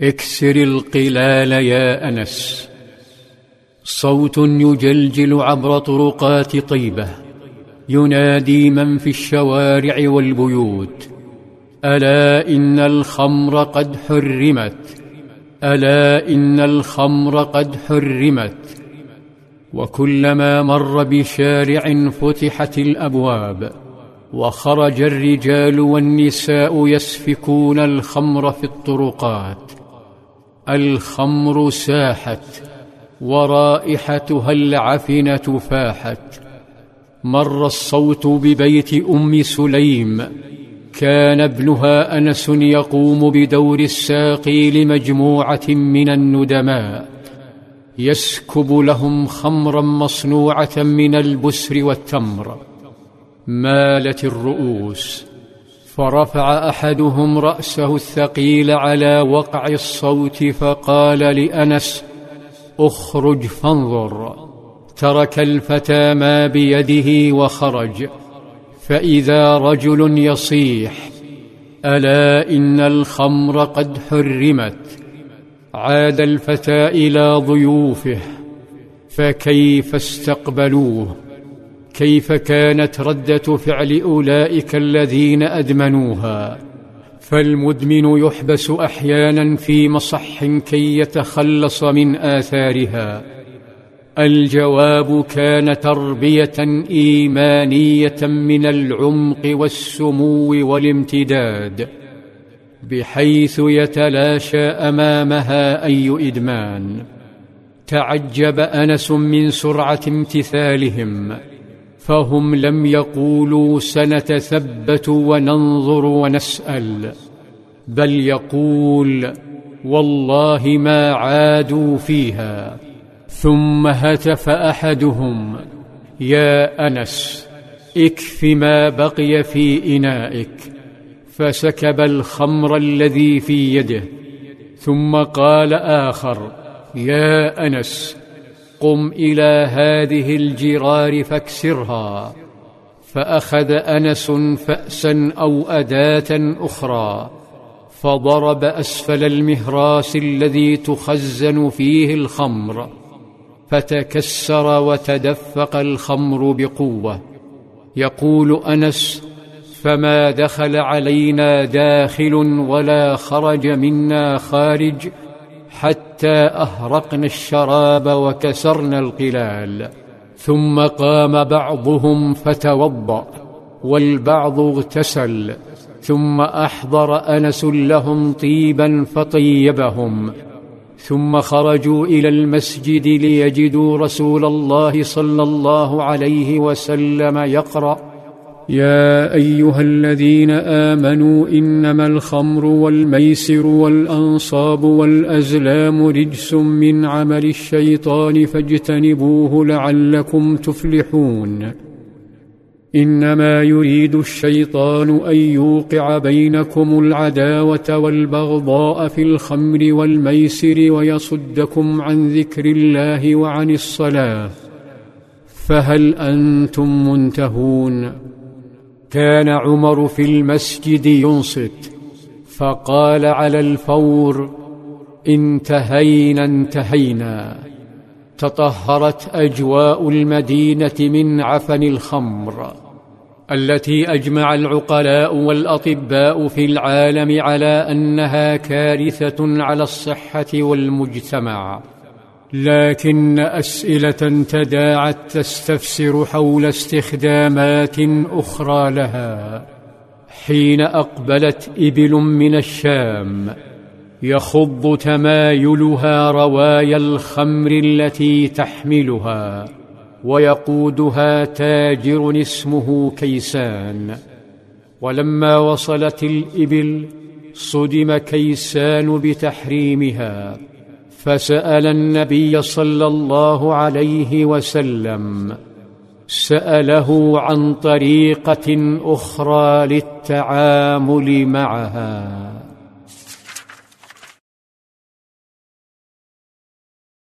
اكسر القلال يا أنس. صوت يجلجل عبر طرقات طيبة. ينادي من في الشوارع والبيوت. ألا إن الخمر قد حرمت. ألا إن الخمر قد حرمت. وكلما مر بشارع فتحت الأبواب. وخرج الرجال والنساء يسفكون الخمر في الطرقات. الخمر ساحت ورائحتها العفنة فاحت. مر الصوت ببيت أم سليم كان ابنها أنس يقوم بدور الساقي لمجموعة من الندماء. يسكب لهم خمرا مصنوعة من البسر والتمر. مالت الرؤوس فرفع أحدهم رأسه الثقيل على وقع الصوت فقال لأنس أخرج فانظر. ترك الفتى ما بيده وخرج. فإذا رجل يصيح ألا إن الخمر قد حرمت. عاد الفتى إلى ضيوفه فكيف استقبلوه؟ كيف كانت ردة فعل أولئك الذين أدمنوها؟ فالمدمن يحبس أحيانا في مصح كي يتخلص من آثارها. الجواب كان تربية إيمانية من العمق والسمو والامتداد بحيث يتلاشى أمامها أي إدمان. تعجب أنس من سرعة امتثالهم. فهم لم يقولوا سنتثبت وننظر ونسأل بل يقول والله ما عادوا فيها. ثم هتف أحدهم يا أنس اكف ما بقي في إنائك. فسكب الخمر الذي في يده ثم قال آخر يا أنس قم إلى هذه الجرار فاكسرها فأخذ أنس فأسا أو أداة أخرى فضرب أسفل المهراس الذي تخزن فيه الخمر فتكسر وتدفق الخمر بقوة. يقول أنس فما دخل علينا داخل ولا خرج منا خارج حتى أهرقنا الشراب وكسرنا القلال ثم قام بعضهم فتوضأ والبعض اغتسل ثم أحضر أنس لهم طيبا فطيبهم ثم خرجوا إلى المسجد ليجدوا رسول الله صلى الله عليه وسلم يقرأ يا أيها الذين آمنوا إنما الخمر والميسر والأنصاب والأزلام رجس من عمل الشيطان فاجتنبوه لعلكم تفلحون. إنما يريد الشيطان أن يوقع بينكم العداوة والبغضاء في الخمر والميسر ويصدكم عن ذكر الله وعن الصلاة. فهل أنتم منتهون؟ كان عمر في المسجد ينصت فقال على الفور انتهينا انتهينا. تطهرت أجواء المدينة من عفن الخمر التي أجمع العقلاء والأطباء في العالم على أنها كارثة على الصحة والمجتمع. لكن أسئلة تداعت تستفسر حول استخدامات أخرى لها. حين أقبلت إبل من الشام يخض تمايلها روايا الخمر التي تحملها ويقودها تاجر اسمه كيسان. ولما وصلت الإبل صدم كيسان بتحريمها. فسأل النبي صلى الله عليه وسلم سأله عن طريقة أخرى للتعامل معها.